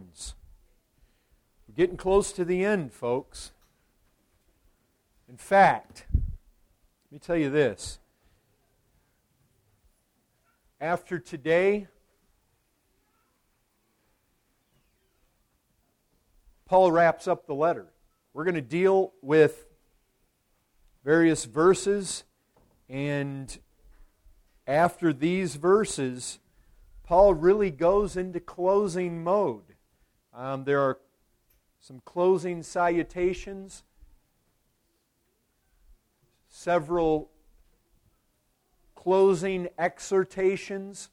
Romans. We're getting close to the end, folks. In fact, let me tell you this. After today, Paul wraps up the letter. We're going to deal with various verses, and after these verses, Paul really goes into closing mode. Um, there are some closing salutations, several closing exhortations,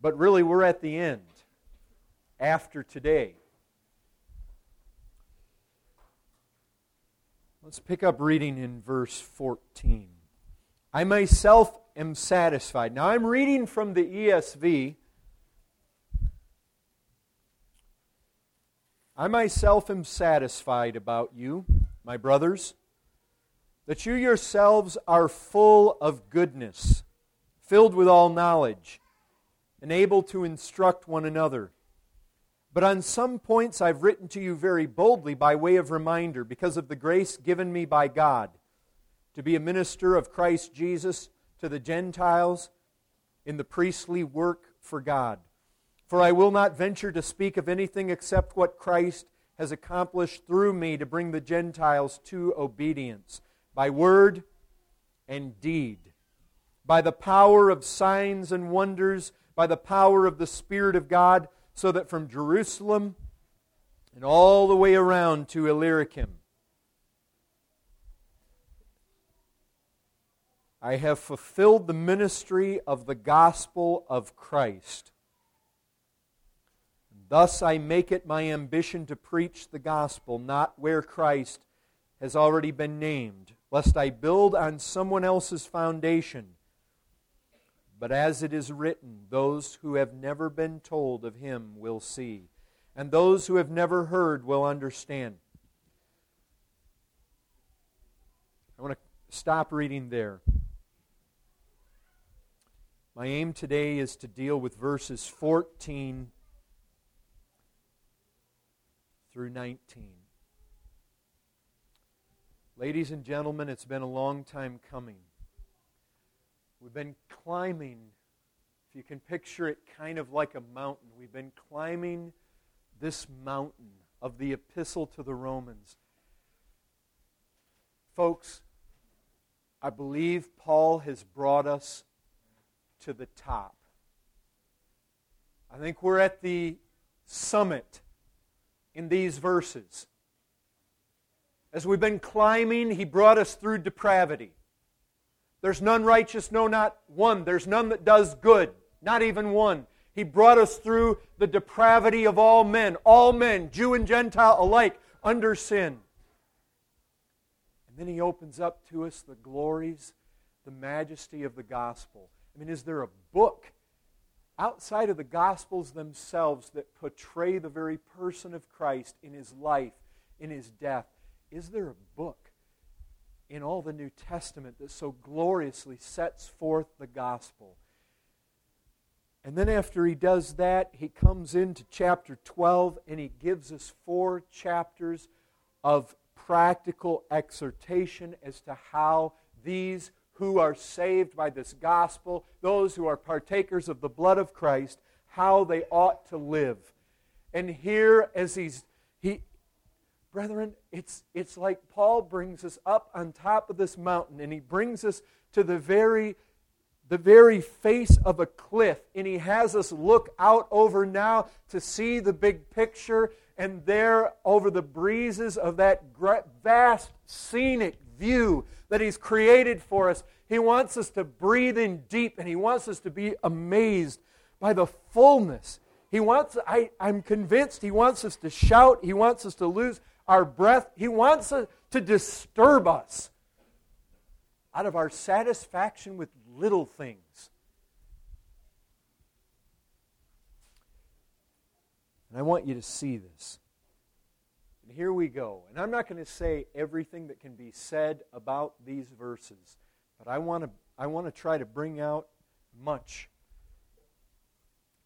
but really we're at the end after today. Let's pick up reading in verse 14. I myself am satisfied. Now I'm reading from the ESV. I myself am satisfied about you, my brothers, that you yourselves are full of goodness, filled with all knowledge, and able to instruct one another. But on some points I've written to you very boldly by way of reminder, because of the grace given me by God to be a minister of Christ Jesus to the Gentiles in the priestly work for God. For I will not venture to speak of anything except what Christ has accomplished through me to bring the Gentiles to obedience by word and deed, by the power of signs and wonders, by the power of the Spirit of God so that from Jerusalem and all the way around to Illyricum, I have fulfilled the ministry of the gospel of Christ. Thus I make it my ambition to preach the gospel, not where Christ has already been named, lest I build on someone else's foundation. But as it is written, those who have never been told of him will see, and those who have never heard will understand. I want to stop reading there. My aim today is to deal with verses 14 through 19. Ladies and gentlemen, it's been a long time coming. We've been climbing, if you can picture it kind of like a mountain, we've been climbing this mountain of the epistle to the Romans. Folks, I believe Paul has brought us to the top. I think we're at the summit in these verses. As we've been climbing, he brought us through depravity. There's none righteous, no, not one. There's none that does good, not even one. He brought us through the depravity of all men, all men, Jew and Gentile alike, under sin. And then he opens up to us the glories, the majesty of the gospel. I mean, is there a book outside of the gospels themselves that portray the very person of Christ in his life, in his death? Is there a book? in all the New Testament that so gloriously sets forth the gospel. And then after he does that, he comes into chapter 12 and he gives us four chapters of practical exhortation as to how these who are saved by this gospel, those who are partakers of the blood of Christ, how they ought to live. And here, as he's, he, Brethren, it's, it's like Paul brings us up on top of this mountain and he brings us to the very, the very face of a cliff and he has us look out over now to see the big picture and there over the breezes of that vast scenic view that he's created for us he wants us to breathe in deep and he wants us to be amazed by the fullness he wants I, i'm convinced he wants us to shout he wants us to lose our breath. He wants us to disturb us out of our satisfaction with little things. And I want you to see this. Here we go. And I'm not going to say everything that can be said about these verses, but I want to I want to try to bring out much.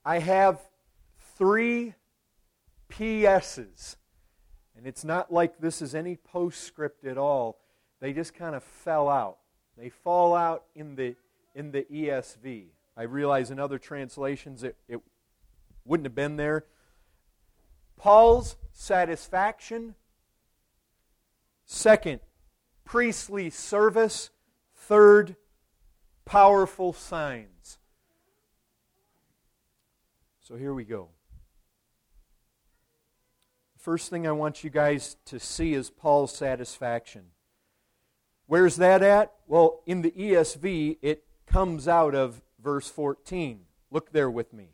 I have three PSs. And it's not like this is any postscript at all. They just kind of fell out. They fall out in the, in the ESV. I realize in other translations it, it wouldn't have been there. Paul's satisfaction. Second, priestly service. Third, powerful signs. So here we go. First thing I want you guys to see is Paul's satisfaction. Where's that at? Well, in the ESV, it comes out of verse 14. Look there with me.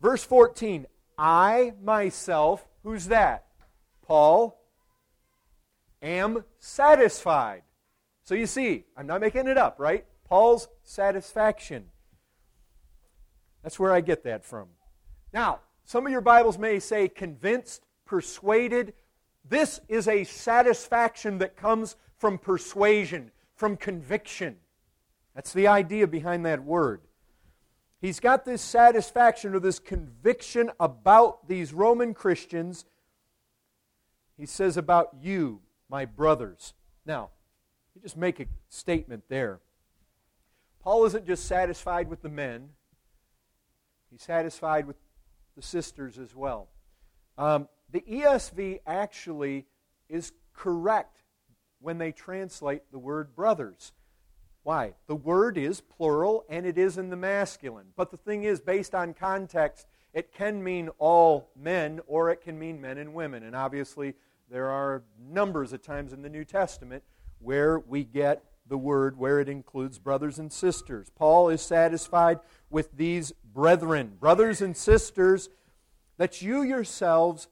Verse 14 I myself, who's that? Paul, am satisfied. So you see, I'm not making it up, right? Paul's satisfaction. That's where I get that from. Now, some of your Bibles may say convinced, persuaded. This is a satisfaction that comes from persuasion, from conviction. That's the idea behind that word. He's got this satisfaction or this conviction about these Roman Christians. He says about you, my brothers. Now, you just make a statement there. Paul isn't just satisfied with the men, he's satisfied with the sisters as well. Um, the ESV actually is correct when they translate the word brothers. Why? The word is plural and it is in the masculine. But the thing is, based on context, it can mean all men or it can mean men and women. And obviously, there are numbers of times in the New Testament where we get the word where it includes brothers and sisters. Paul is satisfied with these brethren, brothers and sisters, that you yourselves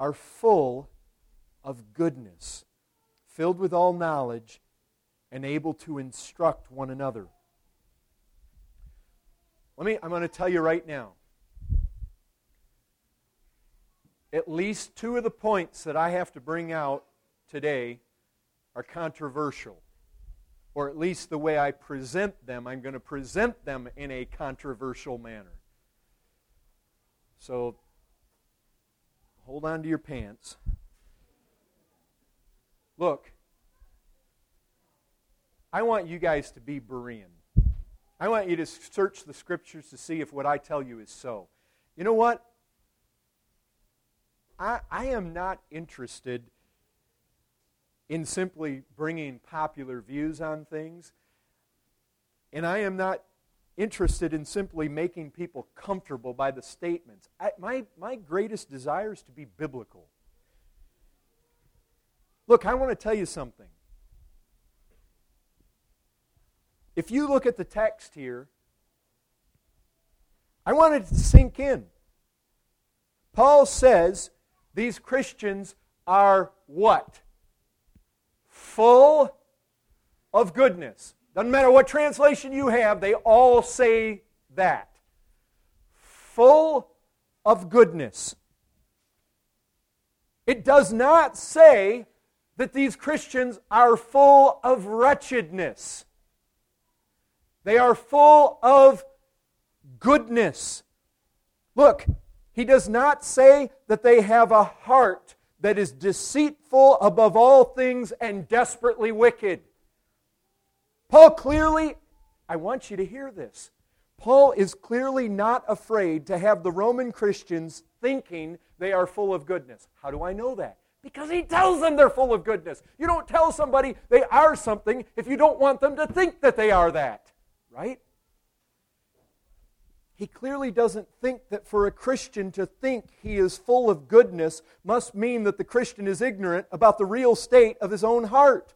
are full of goodness, filled with all knowledge and able to instruct one another. Let me, I'm going to tell you right now. At least two of the points that I have to bring out today are controversial. Or at least the way I present them, I'm going to present them in a controversial manner. So hold on to your pants. Look, I want you guys to be Berean. I want you to search the scriptures to see if what I tell you is so. You know what? I, I am not interested in simply bringing popular views on things. And I am not interested in simply making people comfortable by the statements. I, my, my greatest desire is to be biblical. Look, I want to tell you something. If you look at the text here, I want it to sink in. Paul says these Christians are what? Full of goodness. Doesn't matter what translation you have, they all say that. Full of goodness. It does not say that these Christians are full of wretchedness. They are full of goodness. Look, he does not say that they have a heart that is deceitful above all things and desperately wicked. Paul clearly, I want you to hear this. Paul is clearly not afraid to have the Roman Christians thinking they are full of goodness. How do I know that? Because he tells them they're full of goodness. You don't tell somebody they are something if you don't want them to think that they are that right? He clearly doesn't think that for a Christian to think he is full of goodness must mean that the Christian is ignorant about the real state of his own heart.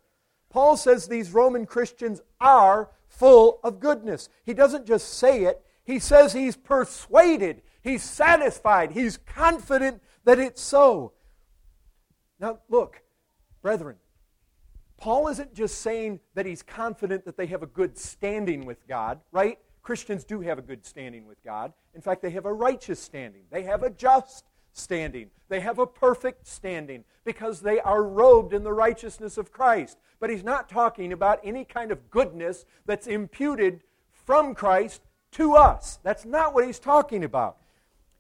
Paul says these Roman Christians are full of goodness. He doesn't just say it, he says he's persuaded, he's satisfied, he's confident that it's so. Now, look, brethren, Paul isn't just saying that he's confident that they have a good standing with God, right? Christians do have a good standing with God. In fact, they have a righteous standing, they have a just standing, they have a perfect standing because they are robed in the righteousness of Christ. But he's not talking about any kind of goodness that's imputed from Christ to us. That's not what he's talking about.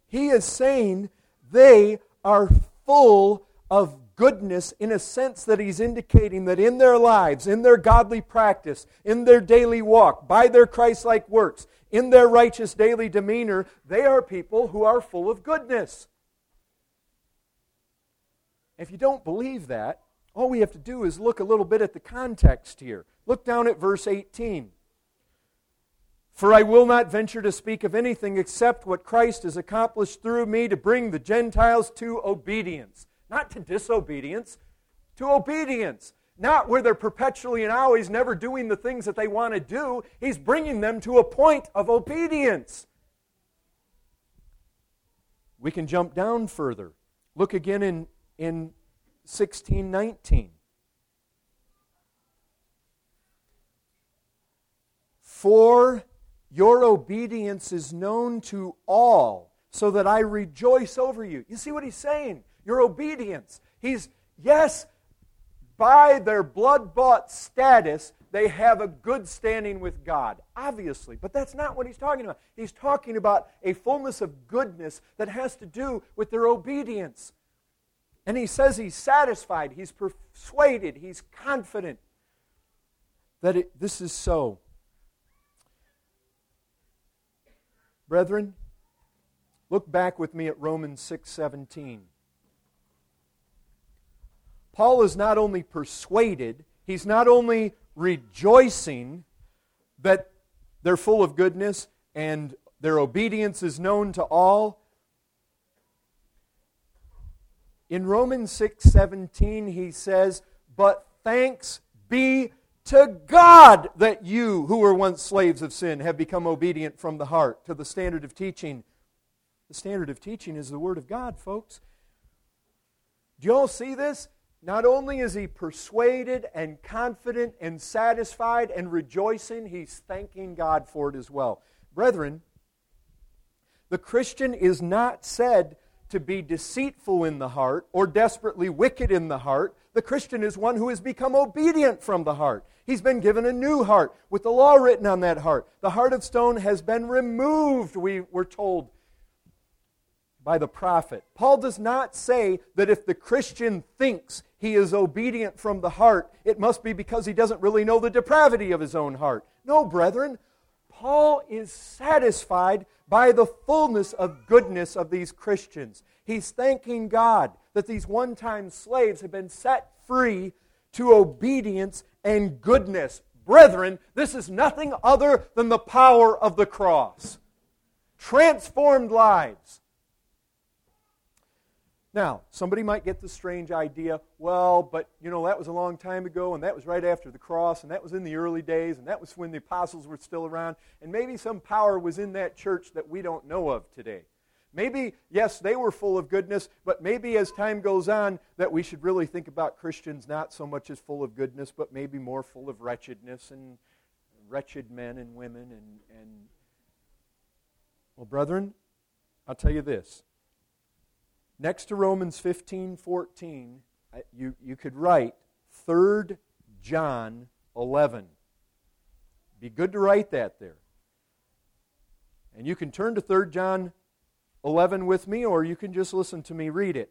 He is saying they are full of goodness in a sense that he's indicating that in their lives, in their godly practice, in their daily walk, by their Christ like works, in their righteous daily demeanor, they are people who are full of goodness. If you don't believe that, all we have to do is look a little bit at the context here. Look down at verse 18. For I will not venture to speak of anything except what Christ has accomplished through me to bring the Gentiles to obedience. Not to disobedience, to obedience. Not where they're perpetually and always never doing the things that they want to do. He's bringing them to a point of obedience. We can jump down further. Look again in, in 1619. For your obedience is known to all, so that I rejoice over you. You see what he's saying? Your obedience. He's, yes, by their blood bought status, they have a good standing with God, obviously. But that's not what he's talking about. He's talking about a fullness of goodness that has to do with their obedience. And he says he's satisfied, he's persuaded, he's confident that it, this is so. Brethren, look back with me at Romans 6:17. Paul is not only persuaded, he's not only rejoicing that they're full of goodness and their obedience is known to all, in Romans 6:17 he says, "But thanks be to God that you who were once slaves of sin have become obedient from the heart to the standard of teaching." The standard of teaching is the word of God, folks. Do you all see this? Not only is he persuaded and confident and satisfied and rejoicing, he's thanking God for it as well. Brethren, the Christian is not said to be deceitful in the heart or desperately wicked in the heart. The Christian is one who has become obedient from the heart. He's been given a new heart with the law written on that heart. The heart of stone has been removed, we were told by the prophet. Paul does not say that if the Christian thinks he is obedient from the heart, it must be because he doesn't really know the depravity of his own heart. No, brethren. Paul is satisfied by the fullness of goodness of these Christians. He's thanking God that these one time slaves have been set free to obedience and goodness. Brethren, this is nothing other than the power of the cross. Transformed lives. Now, somebody might get the strange idea, well, but you know, that was a long time ago, and that was right after the cross, and that was in the early days, and that was when the apostles were still around, and maybe some power was in that church that we don't know of today. Maybe, yes, they were full of goodness, but maybe as time goes on, that we should really think about Christians not so much as full of goodness, but maybe more full of wretchedness and wretched men and women. And, and well, brethren, I'll tell you this Next to Romans 15 14, you, you could write 3 John 11. Be good to write that there. And you can turn to 3 John 11 with me, or you can just listen to me read it.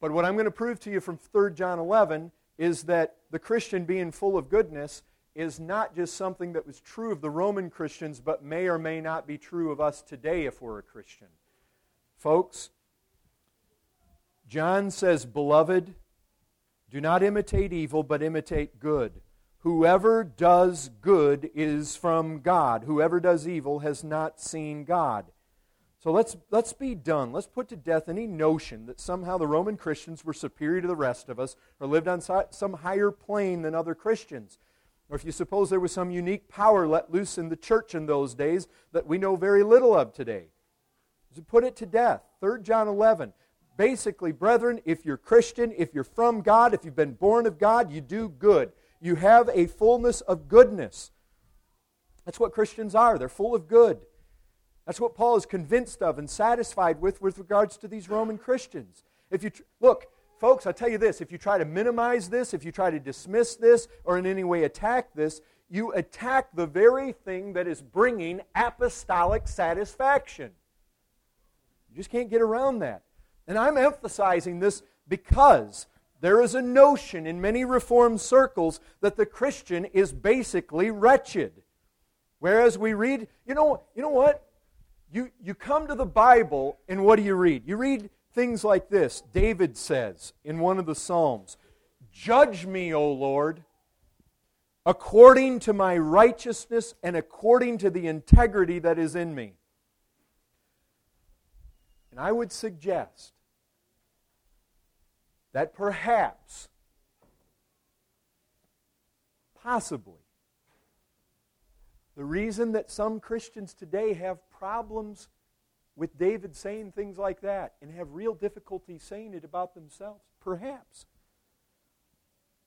But what I'm going to prove to you from 3 John 11 is that the Christian being full of goodness is not just something that was true of the Roman Christians, but may or may not be true of us today if we're a Christian. Folks, John says, Beloved, do not imitate evil, but imitate good. Whoever does good is from God. Whoever does evil has not seen God. So let's, let's be done. Let's put to death any notion that somehow the Roman Christians were superior to the rest of us or lived on some higher plane than other Christians. Or if you suppose there was some unique power let loose in the church in those days that we know very little of today to put it to death. 3 John 11. Basically, brethren, if you're Christian, if you're from God, if you've been born of God, you do good. You have a fullness of goodness. That's what Christians are. They're full of good. That's what Paul is convinced of and satisfied with with regards to these Roman Christians. If you tr- look, folks, I tell you this, if you try to minimize this, if you try to dismiss this or in any way attack this, you attack the very thing that is bringing apostolic satisfaction. You just can't get around that. And I'm emphasizing this because there is a notion in many Reformed circles that the Christian is basically wretched. Whereas we read, you know, you know what? You, you come to the Bible, and what do you read? You read things like this. David says in one of the Psalms, Judge me, O Lord, according to my righteousness and according to the integrity that is in me. And I would suggest that perhaps, possibly, the reason that some Christians today have problems with David saying things like that and have real difficulty saying it about themselves, perhaps,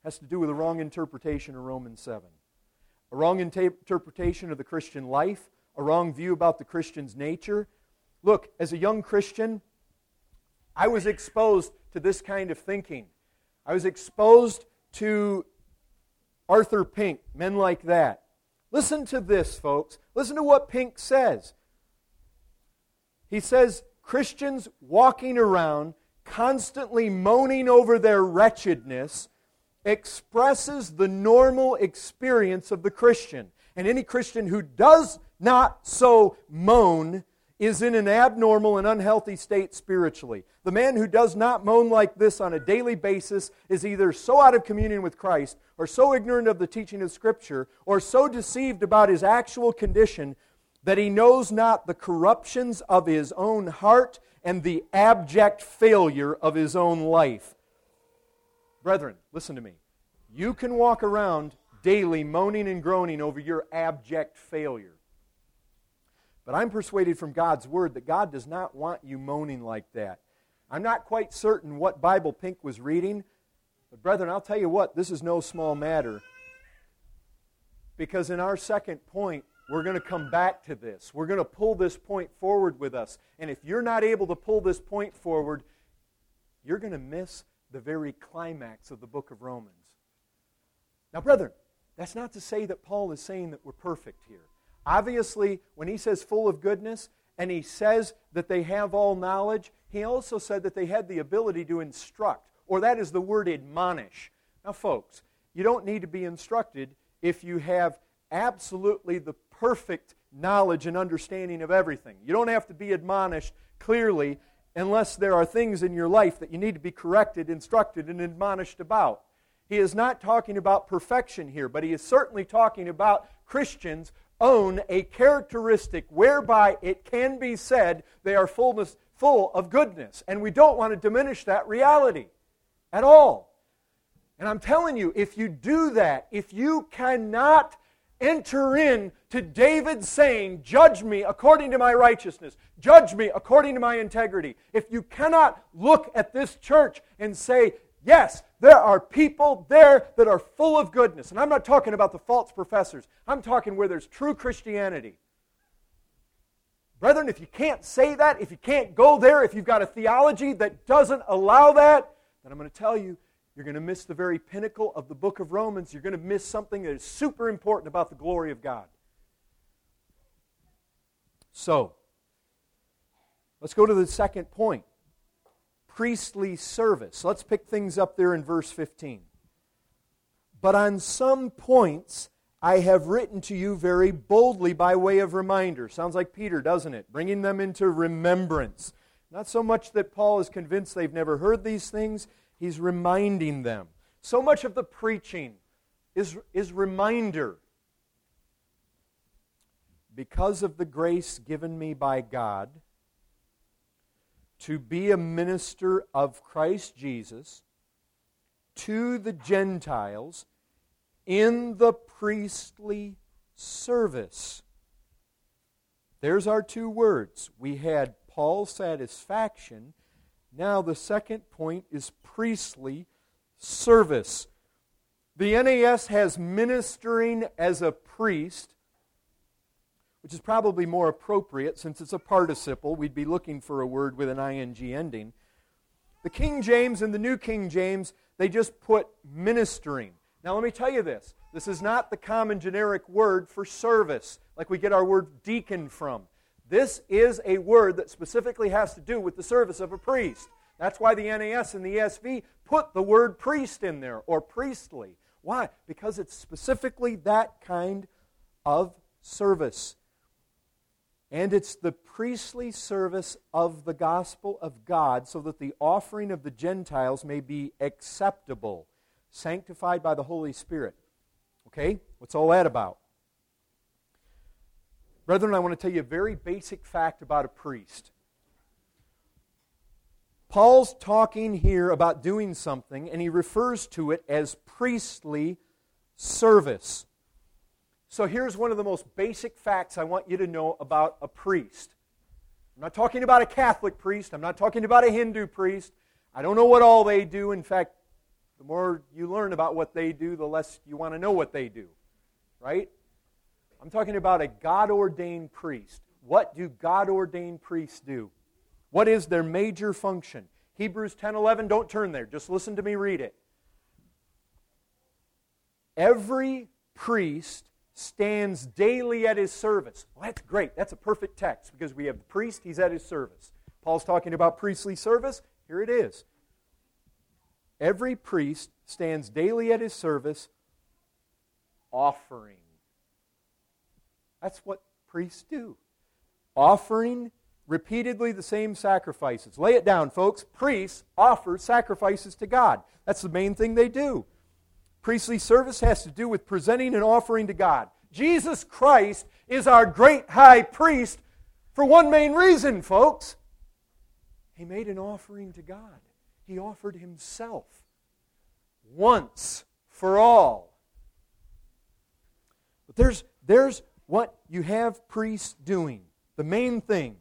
has to do with a wrong interpretation of Romans 7. A wrong interpretation of the Christian life, a wrong view about the Christian's nature. Look, as a young Christian, I was exposed to this kind of thinking. I was exposed to Arthur Pink, men like that. Listen to this, folks. Listen to what Pink says. He says Christians walking around constantly moaning over their wretchedness expresses the normal experience of the Christian. And any Christian who does not so moan is in an abnormal and unhealthy state spiritually. The man who does not moan like this on a daily basis is either so out of communion with Christ, or so ignorant of the teaching of Scripture, or so deceived about his actual condition that he knows not the corruptions of his own heart and the abject failure of his own life. Brethren, listen to me. You can walk around daily moaning and groaning over your abject failure. But I'm persuaded from God's Word that God does not want you moaning like that. I'm not quite certain what Bible Pink was reading, but brethren, I'll tell you what, this is no small matter. Because in our second point, we're going to come back to this. We're going to pull this point forward with us. And if you're not able to pull this point forward, you're going to miss the very climax of the book of Romans. Now, brethren, that's not to say that Paul is saying that we're perfect here. Obviously, when he says full of goodness and he says that they have all knowledge, he also said that they had the ability to instruct, or that is the word admonish. Now, folks, you don't need to be instructed if you have absolutely the perfect knowledge and understanding of everything. You don't have to be admonished clearly unless there are things in your life that you need to be corrected, instructed, and admonished about. He is not talking about perfection here, but he is certainly talking about Christians own a characteristic whereby it can be said they are fullness, full of goodness. And we don't want to diminish that reality at all. And I'm telling you, if you do that, if you cannot enter in to David saying, Judge me according to my righteousness, judge me according to my integrity, if you cannot look at this church and say, Yes, there are people there that are full of goodness. And I'm not talking about the false professors, I'm talking where there's true Christianity. Brethren, if you can't say that, if you can't go there, if you've got a theology that doesn't allow that, then I'm going to tell you, you're going to miss the very pinnacle of the book of Romans. You're going to miss something that is super important about the glory of God. So, let's go to the second point priestly service. Let's pick things up there in verse 15. But on some points I have written to you very boldly by way of reminder. Sounds like Peter, doesn't it? Bringing them into remembrance. Not so much that Paul is convinced they've never heard these things, he's reminding them. So much of the preaching is, is reminder. Because of the grace given me by God, to be a minister of Christ Jesus to the Gentiles in the priestly service. There's our two words. We had Paul's satisfaction. Now, the second point is priestly service. The NAS has ministering as a priest which is probably more appropriate since it's a participle. We'd be looking for a word with an ing ending. The King James and the New King James, they just put ministering. Now, let me tell you this this is not the common generic word for service, like we get our word deacon from. This is a word that specifically has to do with the service of a priest. That's why the NAS and the ESV put the word priest in there or priestly. Why? Because it's specifically that kind of service. And it's the priestly service of the gospel of God so that the offering of the Gentiles may be acceptable, sanctified by the Holy Spirit. Okay? What's all that about? Brethren, I want to tell you a very basic fact about a priest. Paul's talking here about doing something, and he refers to it as priestly service. So here's one of the most basic facts I want you to know about a priest. I'm not talking about a Catholic priest. I'm not talking about a Hindu priest. I don't know what all they do. In fact, the more you learn about what they do, the less you want to know what they do. Right? I'm talking about a God ordained priest. What do God ordained priests do? What is their major function? Hebrews 10:11, don't turn there. Just listen to me read it. Every priest stands daily at his service. Well, that's great. That's a perfect text because we have the priest, he's at his service. Paul's talking about priestly service. Here it is. Every priest stands daily at his service, offering. That's what priests do. Offering repeatedly the same sacrifices. Lay it down, folks. Priests offer sacrifices to God. That's the main thing they do. Priestly service has to do with presenting an offering to God. Jesus Christ is our great high priest for one main reason, folks. He made an offering to God. He offered himself once for all. But there's, there's what you have priests doing. The main thing.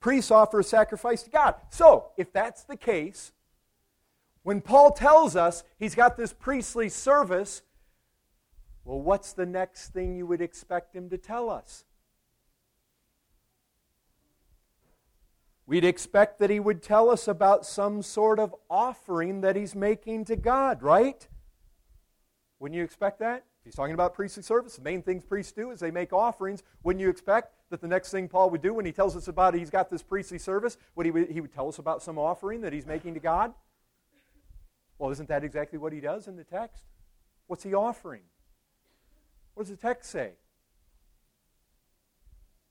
Priests offer a sacrifice to God. So, if that's the case, when Paul tells us he's got this priestly service, well, what's the next thing you would expect him to tell us? We'd expect that he would tell us about some sort of offering that he's making to God, right? Wouldn't you expect that? He's talking about priestly service, the main things priests do is they make offerings. Wouldn't you expect that the next thing Paul would do when he tells us about he's got this priestly service, would he, he would tell us about some offering that he's making to God? Well, isn't that exactly what he does in the text? What's he offering? What does the text say?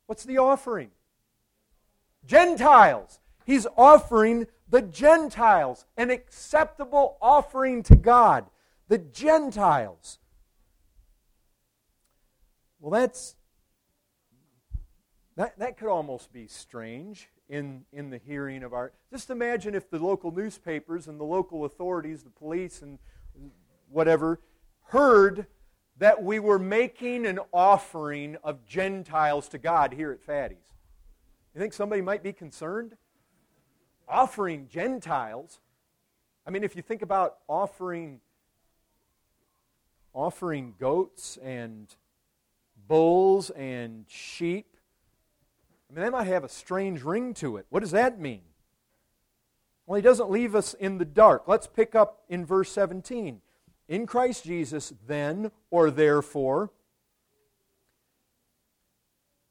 What's the offering? Gentiles. He's offering the Gentiles an acceptable offering to God. The Gentiles. Well, that's that, that could almost be strange in, in the hearing of our. Just imagine if the local newspapers and the local authorities, the police and whatever, heard that we were making an offering of Gentiles to God here at Fatty's. You think somebody might be concerned? Offering Gentiles? I mean, if you think about offering offering goats and bulls and sheep I mean, that might have a strange ring to it. What does that mean? Well, he doesn't leave us in the dark. Let's pick up in verse 17. In Christ Jesus, then, or therefore,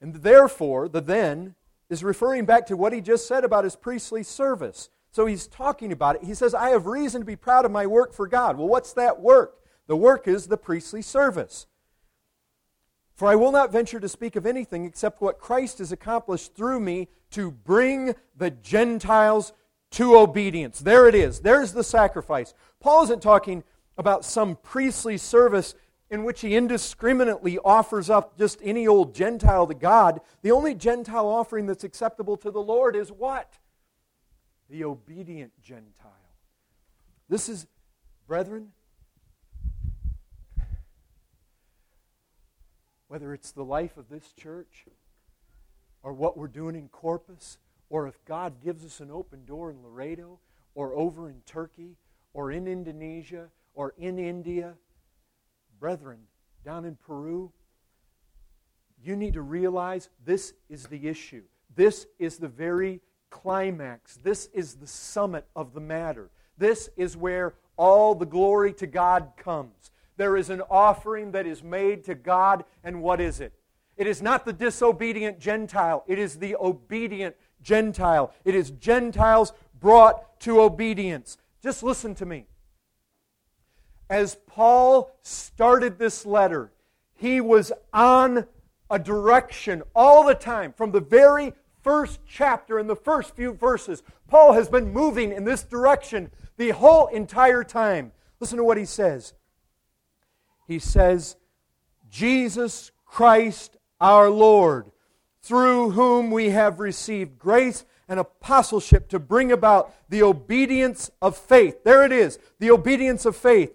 and therefore, the then, is referring back to what he just said about his priestly service. So he's talking about it. He says, I have reason to be proud of my work for God. Well, what's that work? The work is the priestly service. For I will not venture to speak of anything except what Christ has accomplished through me to bring the Gentiles to obedience. There it is. There's the sacrifice. Paul isn't talking about some priestly service in which he indiscriminately offers up just any old Gentile to God. The only Gentile offering that's acceptable to the Lord is what? The obedient Gentile. This is, brethren, whether it's the life of this church or what we're doing in Corpus, or if God gives us an open door in Laredo, or over in Turkey, or in Indonesia, or in India, brethren, down in Peru, you need to realize this is the issue. This is the very climax. This is the summit of the matter. This is where all the glory to God comes there is an offering that is made to God, and what is it? It is not the disobedient Gentile, it is the obedient Gentile. It is Gentiles brought to obedience. Just listen to me. As Paul started this letter, he was on a direction all the time from the very first chapter and the first few verses. Paul has been moving in this direction the whole entire time. Listen to what he says. He says, Jesus Christ our Lord, through whom we have received grace and apostleship to bring about the obedience of faith. There it is, the obedience of faith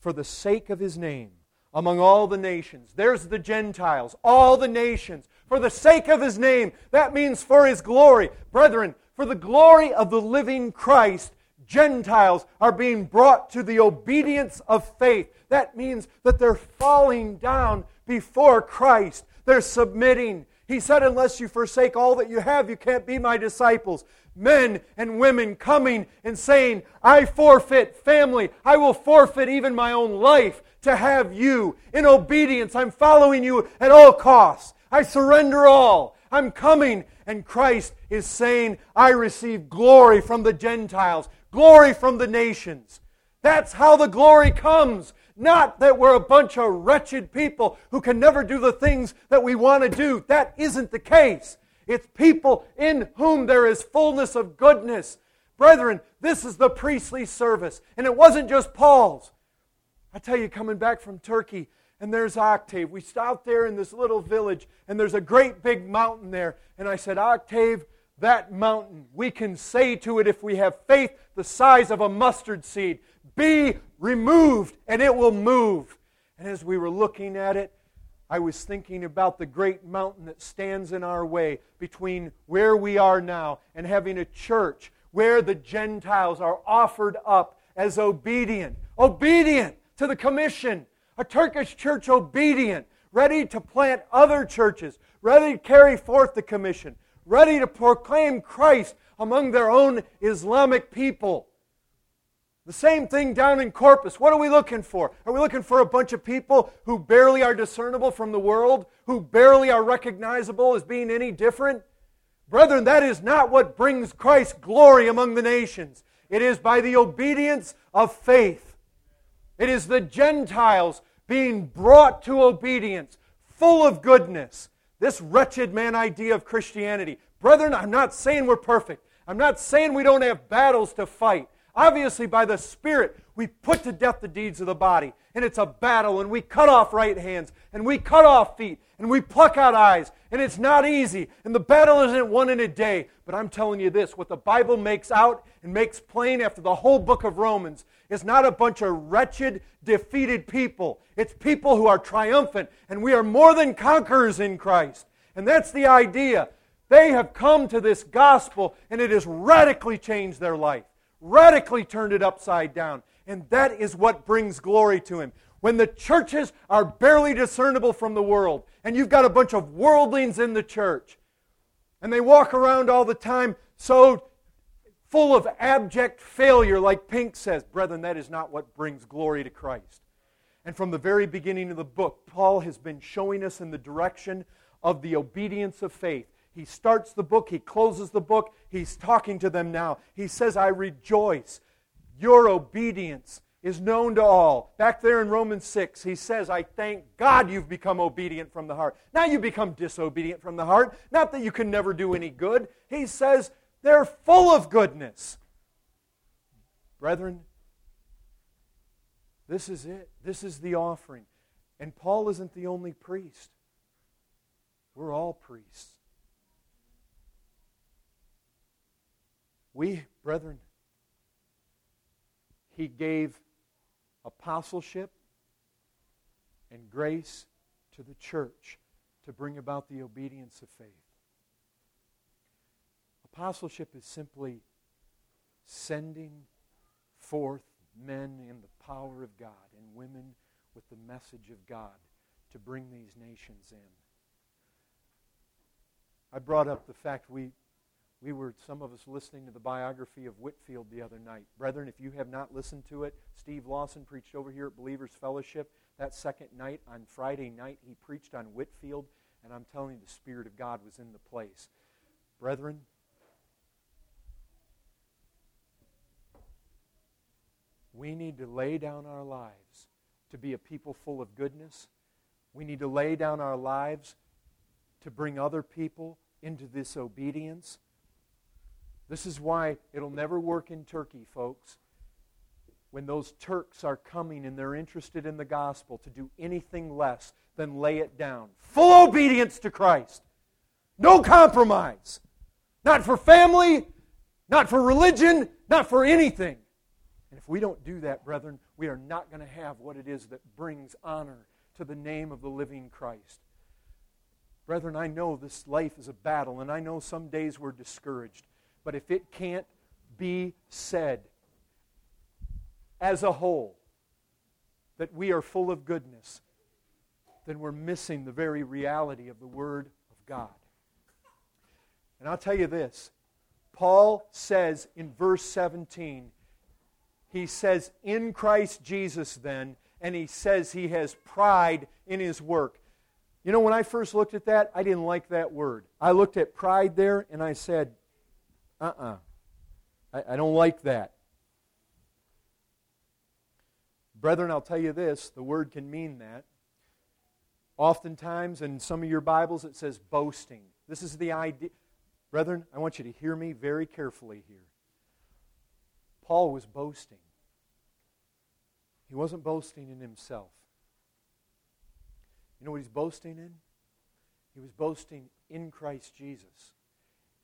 for the sake of his name among all the nations. There's the Gentiles, all the nations, for the sake of his name. That means for his glory. Brethren, for the glory of the living Christ, Gentiles are being brought to the obedience of faith. That means that they're falling down before Christ. They're submitting. He said, Unless you forsake all that you have, you can't be my disciples. Men and women coming and saying, I forfeit family. I will forfeit even my own life to have you. In obedience, I'm following you at all costs. I surrender all. I'm coming. And Christ is saying, I receive glory from the Gentiles, glory from the nations. That's how the glory comes. Not that we're a bunch of wretched people who can never do the things that we want to do. That isn't the case. It's people in whom there is fullness of goodness. Brethren, this is the priestly service. And it wasn't just Paul's. I tell you, coming back from Turkey, and there's Octave. We stopped there in this little village, and there's a great big mountain there. And I said, Octave, that mountain, we can say to it if we have faith the size of a mustard seed, be removed, and it will move. And as we were looking at it, I was thinking about the great mountain that stands in our way between where we are now and having a church where the Gentiles are offered up as obedient. Obedient to the commission. A Turkish church obedient, ready to plant other churches, ready to carry forth the commission, ready to proclaim Christ among their own Islamic people. The same thing down in Corpus. What are we looking for? Are we looking for a bunch of people who barely are discernible from the world, who barely are recognizable as being any different? Brethren, that is not what brings Christ glory among the nations. It is by the obedience of faith. It is the Gentiles being brought to obedience, full of goodness. This wretched man idea of Christianity. Brethren, I'm not saying we're perfect. I'm not saying we don't have battles to fight. Obviously, by the Spirit, we put to death the deeds of the body. And it's a battle, and we cut off right hands, and we cut off feet, and we pluck out eyes. And it's not easy. And the battle isn't won in a day. But I'm telling you this what the Bible makes out and makes plain after the whole book of Romans is not a bunch of wretched, defeated people. It's people who are triumphant, and we are more than conquerors in Christ. And that's the idea. They have come to this gospel, and it has radically changed their life radically turned it upside down. And that is what brings glory to Him. When the churches are barely discernible from the world, and you've got a bunch of worldlings in the church, and they walk around all the time so full of abject failure, like Pink says, brethren, that is not what brings glory to Christ. And from the very beginning of the book, Paul has been showing us in the direction of the obedience of faith. He starts the book, he closes the book, he's talking to them now. He says, I rejoice. Your obedience is known to all. Back there in Romans 6, he says, I thank God you've become obedient from the heart. Now you become disobedient from the heart. Not that you can never do any good. He says, they're full of goodness. Brethren, this is it. This is the offering. And Paul isn't the only priest. We're all priests. We, brethren, he gave apostleship and grace to the church to bring about the obedience of faith. Apostleship is simply sending forth men in the power of God and women with the message of God to bring these nations in. I brought up the fact we we were, some of us, listening to the biography of Whitefield the other night. Brethren, if you have not listened to it, Steve Lawson preached over here at Believers Fellowship. That second night, on Friday night, he preached on Whitefield, And I'm telling you, the Spirit of God was in the place. Brethren, we need to lay down our lives to be a people full of goodness. We need to lay down our lives to bring other people into this obedience. This is why it'll never work in Turkey, folks. When those Turks are coming and they're interested in the gospel to do anything less than lay it down. Full obedience to Christ. No compromise. Not for family, not for religion, not for anything. And if we don't do that, brethren, we are not going to have what it is that brings honor to the name of the living Christ. Brethren, I know this life is a battle, and I know some days we're discouraged. But if it can't be said as a whole that we are full of goodness, then we're missing the very reality of the Word of God. And I'll tell you this Paul says in verse 17, he says, In Christ Jesus, then, and he says he has pride in his work. You know, when I first looked at that, I didn't like that word. I looked at pride there and I said, uh uh-uh. uh I, I don't like that. Brethren, I'll tell you this the word can mean that. Oftentimes, in some of your Bibles, it says boasting. This is the idea. Brethren, I want you to hear me very carefully here. Paul was boasting. He wasn't boasting in himself. You know what he's boasting in? He was boasting in Christ Jesus.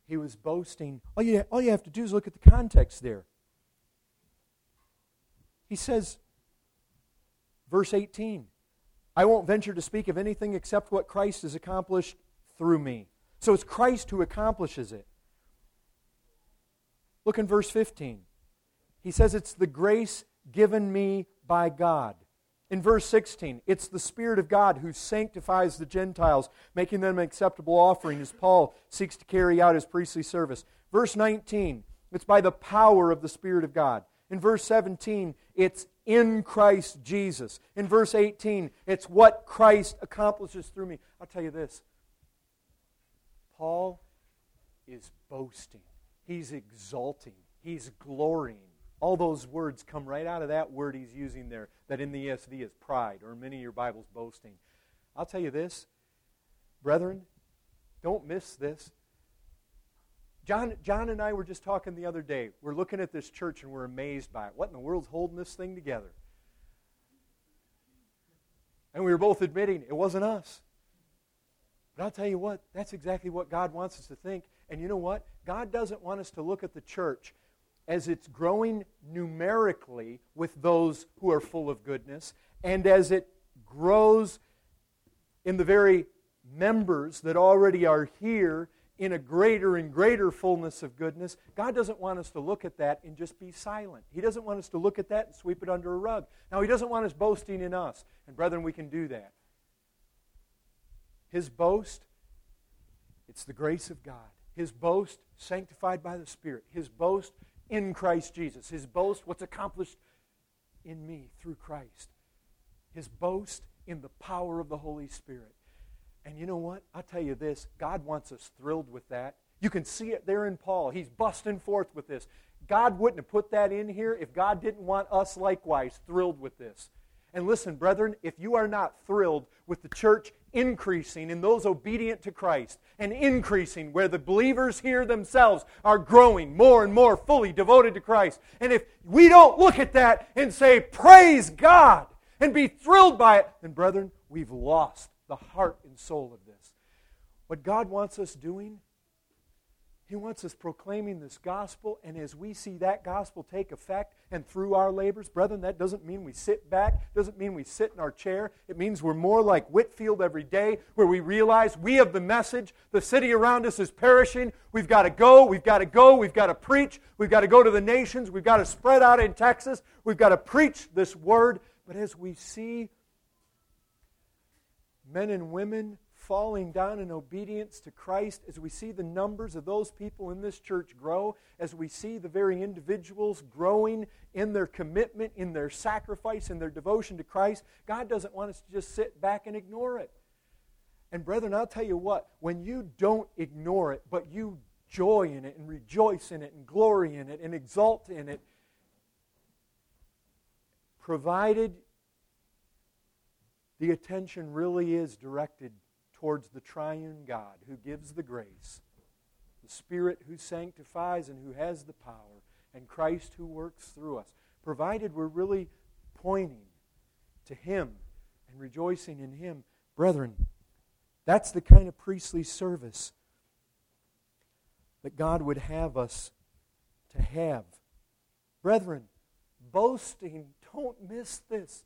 He was boasting. All you, all you have to do is look at the context there. He says, verse 18, I won't venture to speak of anything except what Christ has accomplished through me. So it's Christ who accomplishes it. Look in verse 15. He says, It's the grace given me by God. In verse 16, it's the Spirit of God who sanctifies the Gentiles, making them an acceptable offering as Paul seeks to carry out his priestly service. Verse 19, it's by the power of the Spirit of God. In verse 17, it's in Christ Jesus. In verse 18, it's what Christ accomplishes through me. I'll tell you this Paul is boasting, he's exalting, he's glorying all those words come right out of that word he's using there, that in the ESV is pride, or many of your Bibles boasting. I'll tell you this, brethren, don't miss this. John, John and I were just talking the other day. We're looking at this church and we're amazed by it. What in the world's holding this thing together? And we were both admitting it wasn't us. But I'll tell you what, that's exactly what God wants us to think. And you know what? God doesn't want us to look at the church as it's growing numerically with those who are full of goodness, and as it grows in the very members that already are here in a greater and greater fullness of goodness, God doesn't want us to look at that and just be silent. He doesn't want us to look at that and sweep it under a rug. Now, He doesn't want us boasting in us. And, brethren, we can do that. His boast, it's the grace of God. His boast, sanctified by the Spirit. His boast, in Christ Jesus. His boast, what's accomplished in me through Christ. His boast in the power of the Holy Spirit. And you know what? I'll tell you this God wants us thrilled with that. You can see it there in Paul. He's busting forth with this. God wouldn't have put that in here if God didn't want us likewise thrilled with this. And listen, brethren, if you are not thrilled with the church increasing in those obedient to Christ and increasing where the believers here themselves are growing more and more fully devoted to Christ, and if we don't look at that and say, Praise God, and be thrilled by it, then, brethren, we've lost the heart and soul of this. What God wants us doing he wants us proclaiming this gospel, and as we see that gospel take effect and through our labors, brethren, that doesn't mean we sit back, doesn't mean we sit in our chair. It means we're more like Whitefield every day, where we realize we have the message. The city around us is perishing. We've got to go, we've got to go, we've got to preach, we've got to go to the nations, we've got to spread out in Texas, we've got to preach this word. But as we see men and women falling down in obedience to Christ, as we see the numbers of those people in this church grow, as we see the very individuals growing in their commitment, in their sacrifice, in their devotion to Christ, God doesn't want us to just sit back and ignore it. And, brethren, I'll tell you what, when you don't ignore it, but you joy in it and rejoice in it and glory in it and exult in it, provided the attention really is directed towards the triune God who gives the grace, the Spirit who sanctifies and who has the power, and Christ who works through us. Provided we're really pointing to Him and rejoicing in Him. Brethren, that's the kind of priestly service that God would have us to have. Brethren, boasting, don't miss this.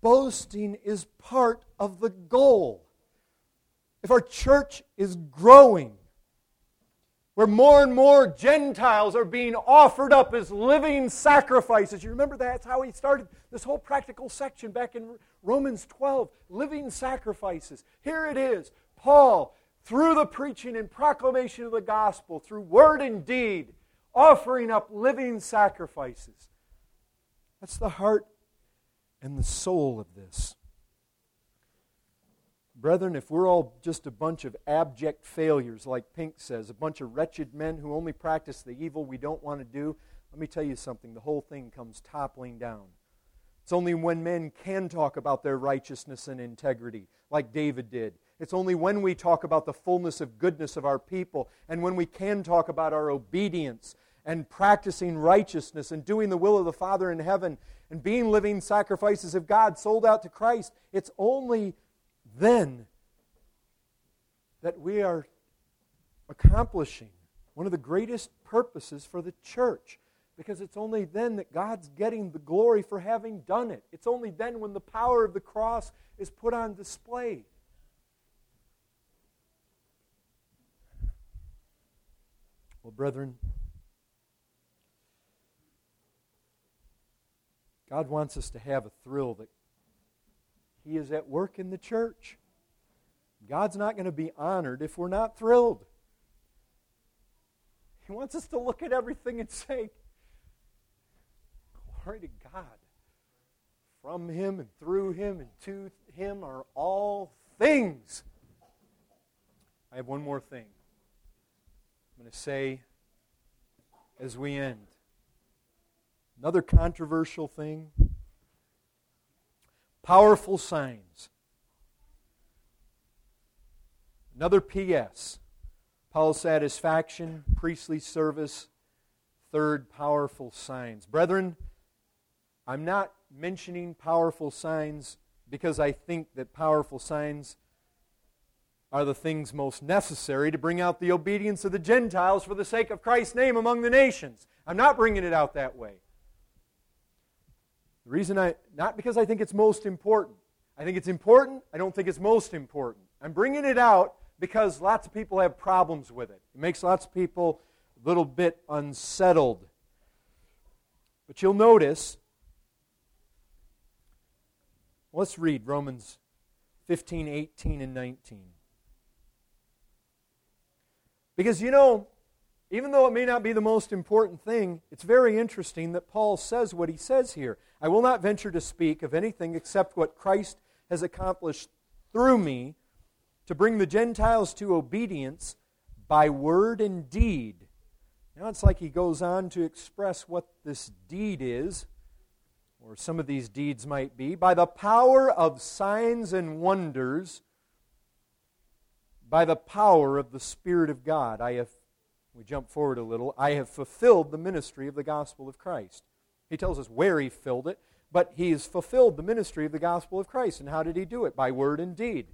Boasting is part of the goal. If our church is growing, where more and more Gentiles are being offered up as living sacrifices. You remember that's how he started this whole practical section back in Romans 12 living sacrifices. Here it is. Paul, through the preaching and proclamation of the gospel, through word and deed, offering up living sacrifices. That's the heart and the soul of this. Brethren, if we're all just a bunch of abject failures, like Pink says, a bunch of wretched men who only practice the evil we don't want to do, let me tell you something. The whole thing comes toppling down. It's only when men can talk about their righteousness and integrity, like David did. It's only when we talk about the fullness of goodness of our people and when we can talk about our obedience and practicing righteousness and doing the will of the Father in heaven and being living sacrifices of God sold out to Christ. It's only then that we are accomplishing one of the greatest purposes for the church. Because it's only then that God's getting the glory for having done it. It's only then when the power of the cross is put on display. Well, brethren, God wants us to have a thrill that he is at work in the church. God's not going to be honored if we're not thrilled. He wants us to look at everything and say, Glory to God. From Him and through Him and to Him are all things. I have one more thing I'm going to say as we end. Another controversial thing Powerful signs. Another P.S. Paul's satisfaction, priestly service, third, powerful signs. Brethren, I'm not mentioning powerful signs because I think that powerful signs are the things most necessary to bring out the obedience of the Gentiles for the sake of Christ's name among the nations. I'm not bringing it out that way. The reason I, not because I think it's most important. I think it's important. I don't think it's most important. I'm bringing it out because lots of people have problems with it. It makes lots of people a little bit unsettled. But you'll notice, let's read Romans 15, 18, and 19. Because you know, even though it may not be the most important thing, it's very interesting that Paul says what he says here. I will not venture to speak of anything except what Christ has accomplished through me to bring the Gentiles to obedience by word and deed. Now it's like he goes on to express what this deed is, or some of these deeds might be, by the power of signs and wonders, by the power of the Spirit of God. I have we jump forward a little. I have fulfilled the ministry of the gospel of Christ. He tells us where he filled it, but he has fulfilled the ministry of the gospel of Christ. And how did he do it? By word and deed.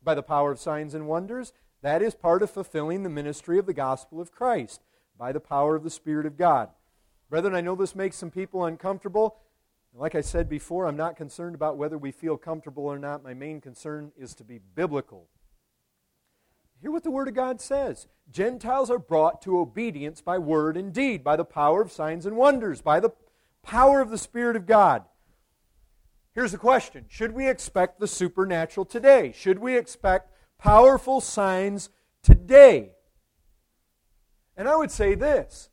By the power of signs and wonders. That is part of fulfilling the ministry of the gospel of Christ. By the power of the Spirit of God. Brethren, I know this makes some people uncomfortable. Like I said before, I'm not concerned about whether we feel comfortable or not. My main concern is to be biblical. Hear what the Word of God says. Gentiles are brought to obedience by word and deed, by the power of signs and wonders, by the power of the Spirit of God. Here's the question Should we expect the supernatural today? Should we expect powerful signs today? And I would say this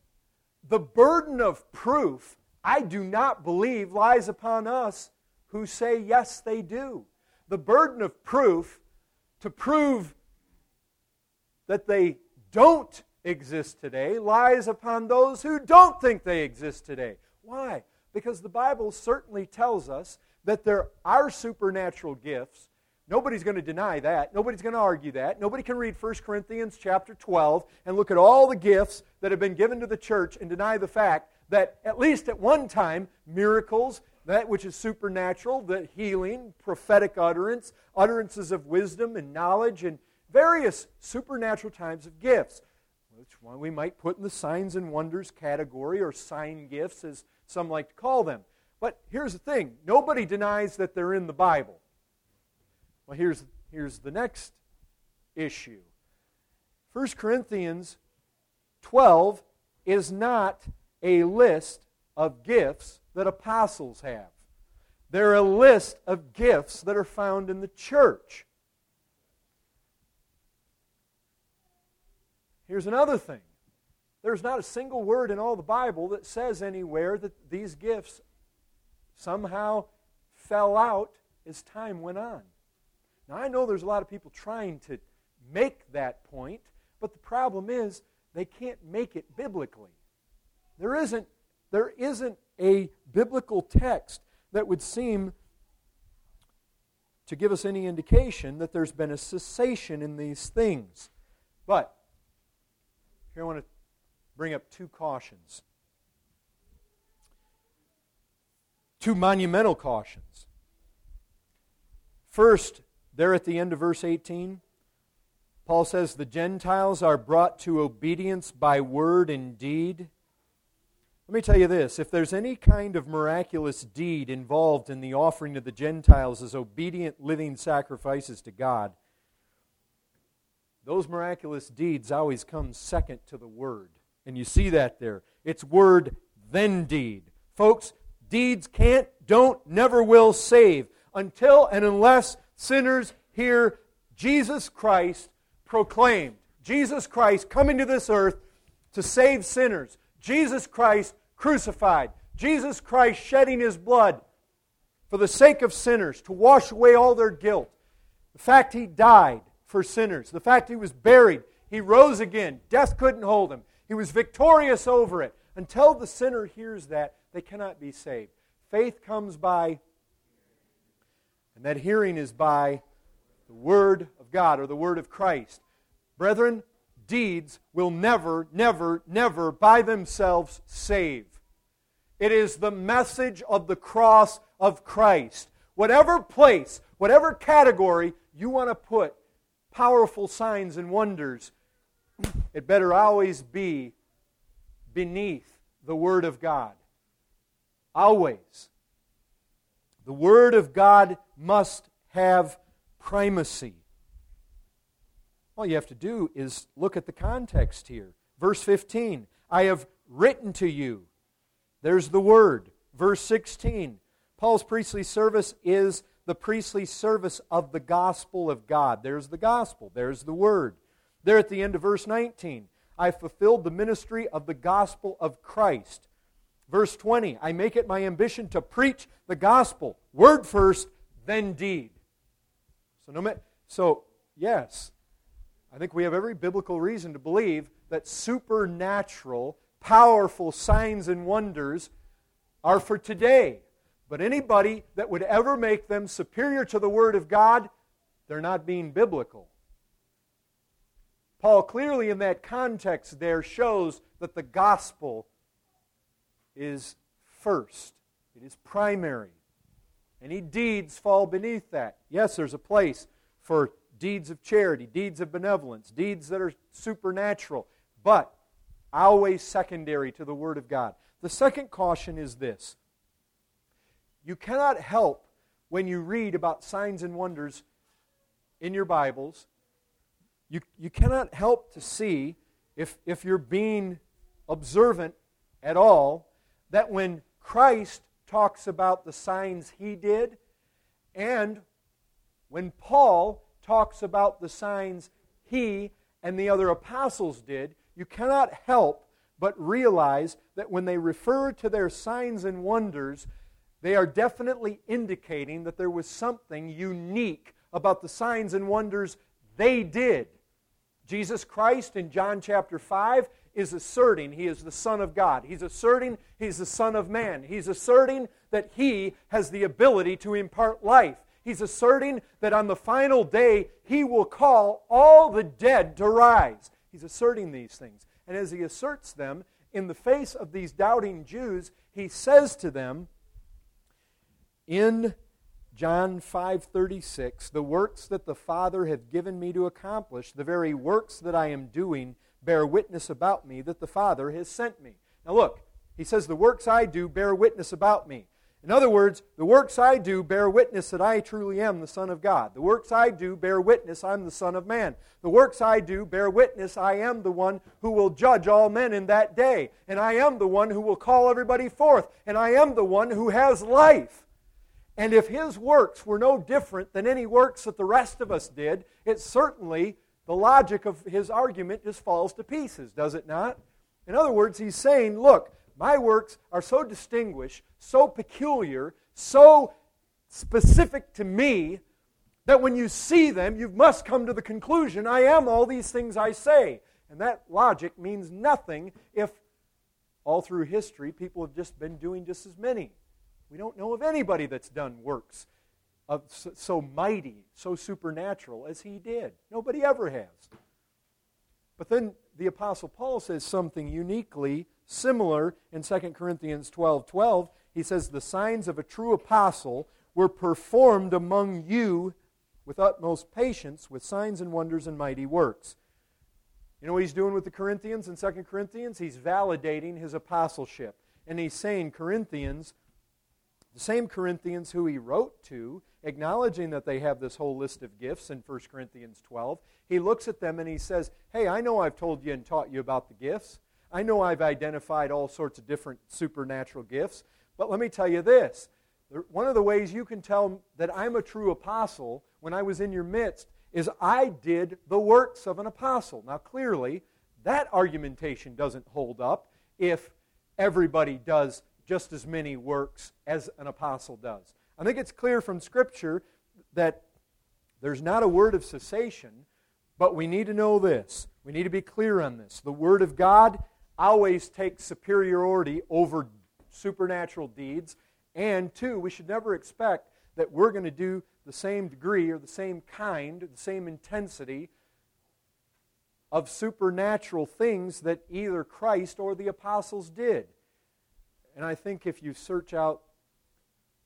the burden of proof, I do not believe, lies upon us who say, yes, they do. The burden of proof to prove that they don't exist today lies upon those who don't think they exist today. Why? Because the Bible certainly tells us that there are supernatural gifts. Nobody's going to deny that. Nobody's going to argue that. Nobody can read 1 Corinthians chapter 12 and look at all the gifts that have been given to the church and deny the fact that at least at one time, miracles, that which is supernatural, the healing, prophetic utterance, utterances of wisdom and knowledge, and various supernatural types of gifts, which one we might put in the signs and wonders category or sign gifts, as some like to call them. But here's the thing nobody denies that they're in the Bible. Well, here's, here's the next issue 1 Corinthians 12 is not a list of gifts that apostles have. They're a list of gifts that are found in the church. Here's another thing there's not a single word in all the Bible that says anywhere that these gifts somehow fell out as time went on. Now, I know there's a lot of people trying to make that point, but the problem is they can't make it biblically. There isn't, there isn't a biblical text that would seem to give us any indication that there's been a cessation in these things. But here I want to bring up two cautions. Two monumental cautions. First, there at the end of verse 18, Paul says, The Gentiles are brought to obedience by word and deed let me tell you this if there's any kind of miraculous deed involved in the offering of the Gentiles as obedient living sacrifices to God, those miraculous deeds always come second to the word. And you see that there. It's word, then deed. Folks, deeds can't, don't, never will save until and unless sinners hear Jesus Christ proclaimed. Jesus Christ coming to this earth to save sinners. Jesus Christ crucified, Jesus Christ shedding his blood for the sake of sinners to wash away all their guilt, the fact he died for sinners, the fact he was buried, he rose again, death couldn't hold him, he was victorious over it. Until the sinner hears that, they cannot be saved. Faith comes by, and that hearing is by the Word of God or the Word of Christ. Brethren, deeds will never, never, never by themselves save. It is the message of the cross of Christ. Whatever place, whatever category you want to put powerful signs and wonders, it better always be beneath the Word of God. Always. The Word of God must have primacy. All you have to do is look at the context here. Verse 15 I have written to you. There's the word. Verse 16 Paul's priestly service is the priestly service of the gospel of God. There's the gospel. There's the word. There at the end of verse 19 I fulfilled the ministry of the gospel of Christ. Verse 20 I make it my ambition to preach the gospel. Word first, then deed. So, no, so yes, I think we have every biblical reason to believe that supernatural, powerful signs and wonders are for today. But anybody that would ever make them superior to the Word of God, they're not being biblical. Paul clearly, in that context, there shows that the gospel is first, it is primary. Any deeds fall beneath that. Yes, there's a place for deeds of charity, deeds of benevolence, deeds that are supernatural, but always secondary to the Word of God. The second caution is this you cannot help when you read about signs and wonders in your Bibles, you, you cannot help to see, if, if you're being observant at all, that when Christ talks about the signs he did, and when Paul talks about the signs he and the other apostles did, you cannot help but realize that when they refer to their signs and wonders, they are definitely indicating that there was something unique about the signs and wonders they did. Jesus Christ in John chapter 5 is asserting he is the Son of God. He's asserting he's the Son of Man. He's asserting that he has the ability to impart life. He's asserting that on the final day he will call all the dead to rise. He's asserting these things. And as he asserts them, in the face of these doubting Jews, he says to them in John 5:36, "The works that the Father hath given me to accomplish, the very works that I am doing, bear witness about me that the Father has sent me." Now look, he says the works I do bear witness about me. In other words, the works I do bear witness that I truly am the Son of God. The works I do bear witness I'm the Son of Man. The works I do bear witness I am the one who will judge all men in that day. And I am the one who will call everybody forth. And I am the one who has life. And if his works were no different than any works that the rest of us did, it certainly, the logic of his argument just falls to pieces, does it not? In other words, he's saying, look, my works are so distinguished, so peculiar, so specific to me that when you see them, you must come to the conclusion I am all these things I say. And that logic means nothing if all through history people have just been doing just as many. We don't know of anybody that's done works of so mighty, so supernatural as he did. Nobody ever has. But then the apostle Paul says something uniquely similar in 2 Corinthians 12 12. He says, The signs of a true apostle were performed among you with utmost patience, with signs and wonders and mighty works. You know what he's doing with the Corinthians in 2 Corinthians? He's validating his apostleship. And he's saying, Corinthians, the same Corinthians who he wrote to, acknowledging that they have this whole list of gifts in 1 Corinthians 12, he looks at them and he says, Hey, I know I've told you and taught you about the gifts. I know I've identified all sorts of different supernatural gifts, but let me tell you this. One of the ways you can tell that I'm a true apostle when I was in your midst is I did the works of an apostle. Now, clearly, that argumentation doesn't hold up if everybody does just as many works as an apostle does. I think it's clear from Scripture that there's not a word of cessation, but we need to know this. We need to be clear on this. The Word of God always takes superiority over supernatural deeds. And two, we should never expect that we're going to do the same degree or the same kind, or the same intensity of supernatural things that either Christ or the apostles did. And I think if you search out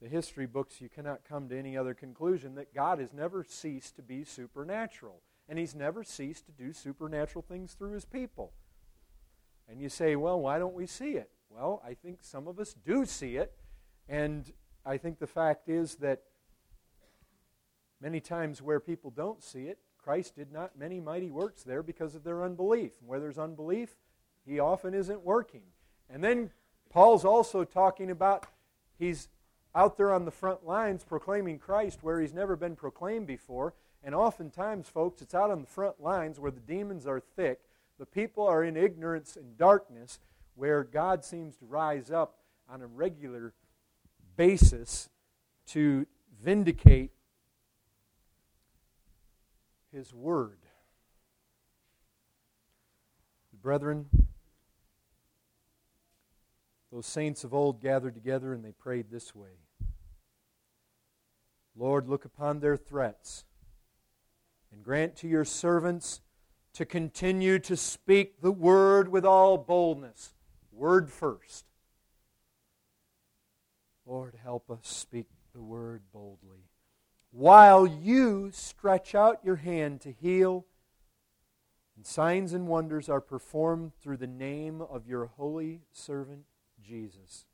the history books, you cannot come to any other conclusion that God has never ceased to be supernatural. And He's never ceased to do supernatural things through His people. And you say, well, why don't we see it? Well, I think some of us do see it. And I think the fact is that many times where people don't see it, Christ did not many mighty works there because of their unbelief. And where there's unbelief, he often isn't working. And then Paul's also talking about he's out there on the front lines proclaiming Christ where he's never been proclaimed before. And oftentimes, folks, it's out on the front lines where the demons are thick the people are in ignorance and darkness where God seems to rise up on a regular basis to vindicate His Word. Brethren, those saints of old gathered together and they prayed this way Lord, look upon their threats and grant to your servants to continue to speak the word with all boldness. Word first. Lord, help us speak the word boldly. While you stretch out your hand to heal, and signs and wonders are performed through the name of your holy servant Jesus.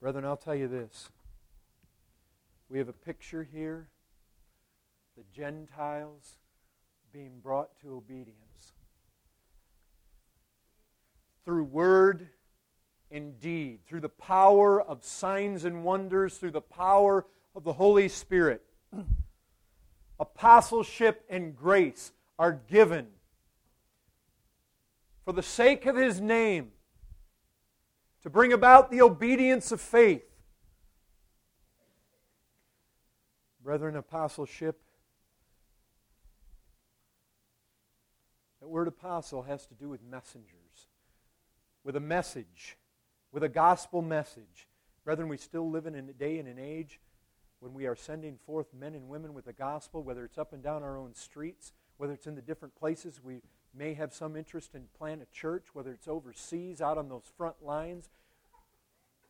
Brethren, I'll tell you this. We have a picture here the Gentiles being brought to obedience. Through word and deed, through the power of signs and wonders, through the power of the Holy Spirit. Apostleship and grace are given for the sake of His name to bring about the obedience of faith Brethren, apostleship, that word apostle has to do with messengers, with a message, with a gospel message. Brethren, we still live in a day and an age when we are sending forth men and women with the gospel, whether it's up and down our own streets, whether it's in the different places we may have some interest in plant a church, whether it's overseas, out on those front lines,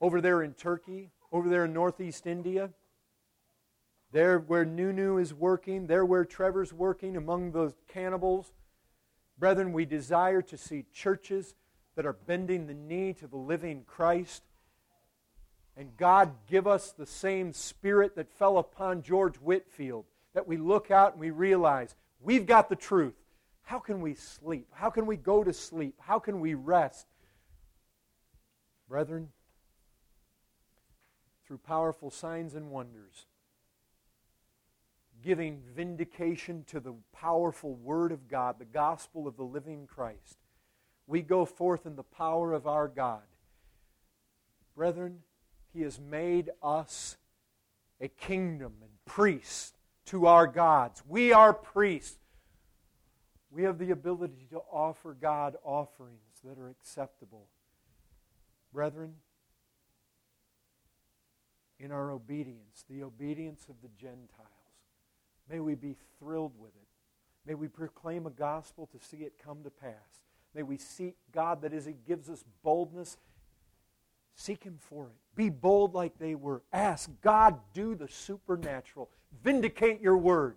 over there in Turkey, over there in northeast India, there where Nunu is working, there where Trevor's working among those cannibals. Brethren, we desire to see churches that are bending the knee to the living Christ. And God give us the same spirit that fell upon George Whitefield, that we look out and we realize we've got the truth. How can we sleep? How can we go to sleep? How can we rest? Brethren, through powerful signs and wonders, giving vindication to the powerful Word of God, the gospel of the living Christ. We go forth in the power of our God. Brethren, He has made us a kingdom and priests to our gods. We are priests. We have the ability to offer God offerings that are acceptable. Brethren, in our obedience, the obedience of the Gentiles, may we be thrilled with it. May we proclaim a gospel to see it come to pass. May we seek God that as He gives us boldness, seek Him for it. Be bold like they were. Ask God, do the supernatural. Vindicate your word.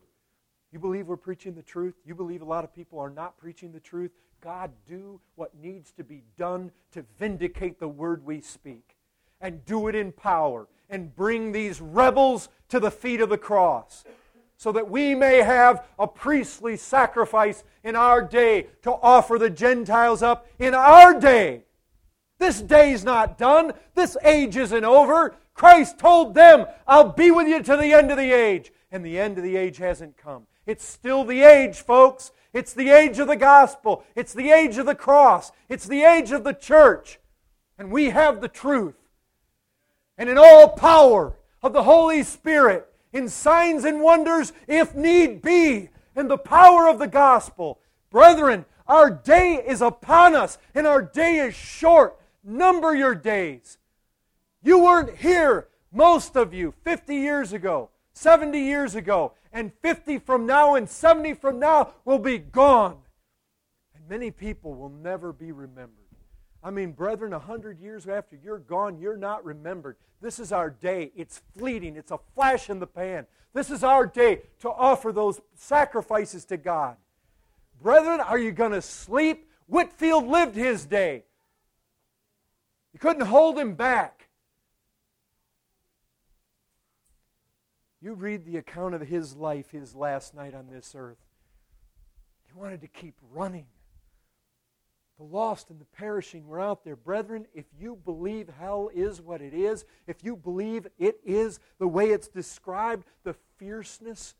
You believe we're preaching the truth? You believe a lot of people are not preaching the truth? God, do what needs to be done to vindicate the word we speak. And do it in power. And bring these rebels to the feet of the cross. So that we may have a priestly sacrifice in our day to offer the Gentiles up in our day. This day's not done. This age isn't over. Christ told them, I'll be with you to the end of the age. And the end of the age hasn't come. It's still the age, folks. It's the age of the gospel. It's the age of the cross. It's the age of the church. And we have the truth. And in all power of the Holy Spirit, in signs and wonders, if need be, in the power of the gospel. Brethren, our day is upon us, and our day is short. Number your days. You weren't here, most of you, 50 years ago, 70 years ago and 50 from now and 70 from now will be gone. And many people will never be remembered. I mean, brethren, a hundred years after you're gone, you're not remembered. This is our day. It's fleeting, it's a flash in the pan. This is our day to offer those sacrifices to God. Brethren, are you going to sleep? Whitefield lived his day. You couldn't hold him back. You read the account of his life, his last night on this earth. He wanted to keep running. The lost and the perishing were out there. Brethren, if you believe hell is what it is, if you believe it is the way it's described, the fierceness,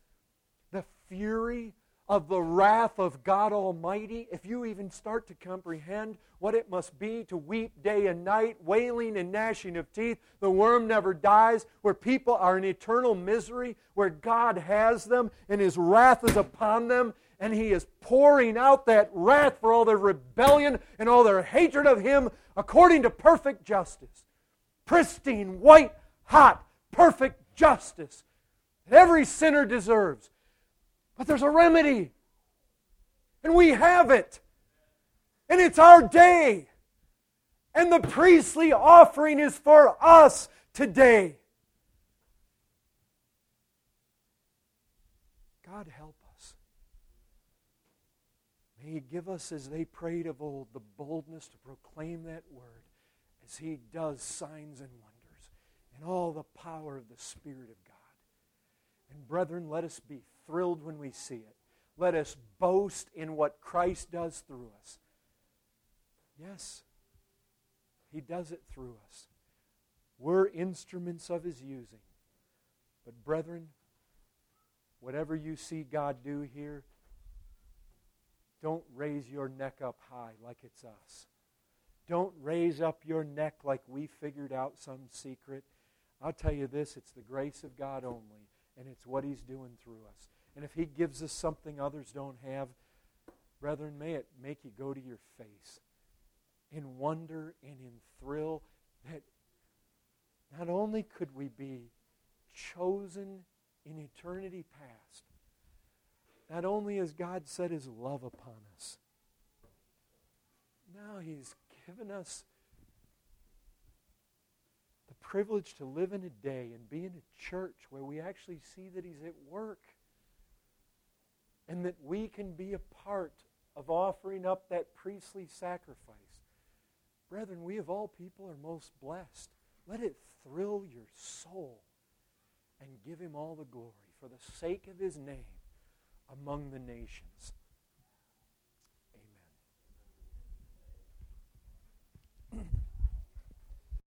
the fury, of the wrath of God Almighty, if you even start to comprehend what it must be to weep day and night, wailing and gnashing of teeth, the worm never dies, where people are in eternal misery, where God has them and His wrath is upon them, and He is pouring out that wrath for all their rebellion and all their hatred of Him according to perfect justice. Pristine, white, hot, perfect justice that every sinner deserves. But there's a remedy. And we have it. And it's our day. And the priestly offering is for us today. God help us. May He give us, as they prayed of old, the boldness to proclaim that word as He does signs and wonders and all the power of the Spirit of God. And brethren, let us be thrilled when we see it. Let us boast in what Christ does through us. Yes, He does it through us. We're instruments of His using. But, brethren, whatever you see God do here, don't raise your neck up high like it's us. Don't raise up your neck like we figured out some secret. I'll tell you this it's the grace of God only and it's what He's doing through us. And if He gives us something others don't have, brethren, may it make you go to your face in wonder and in thrill that not only could we be chosen in eternity past, not only has God set His love upon us, now He's given us the privilege to live in a day and be in a church where we actually see that He's at work and that we can be a part of offering up that priestly sacrifice. Brethren, we of all people are most blessed. Let it thrill your soul and give him all the glory for the sake of his name among the nations.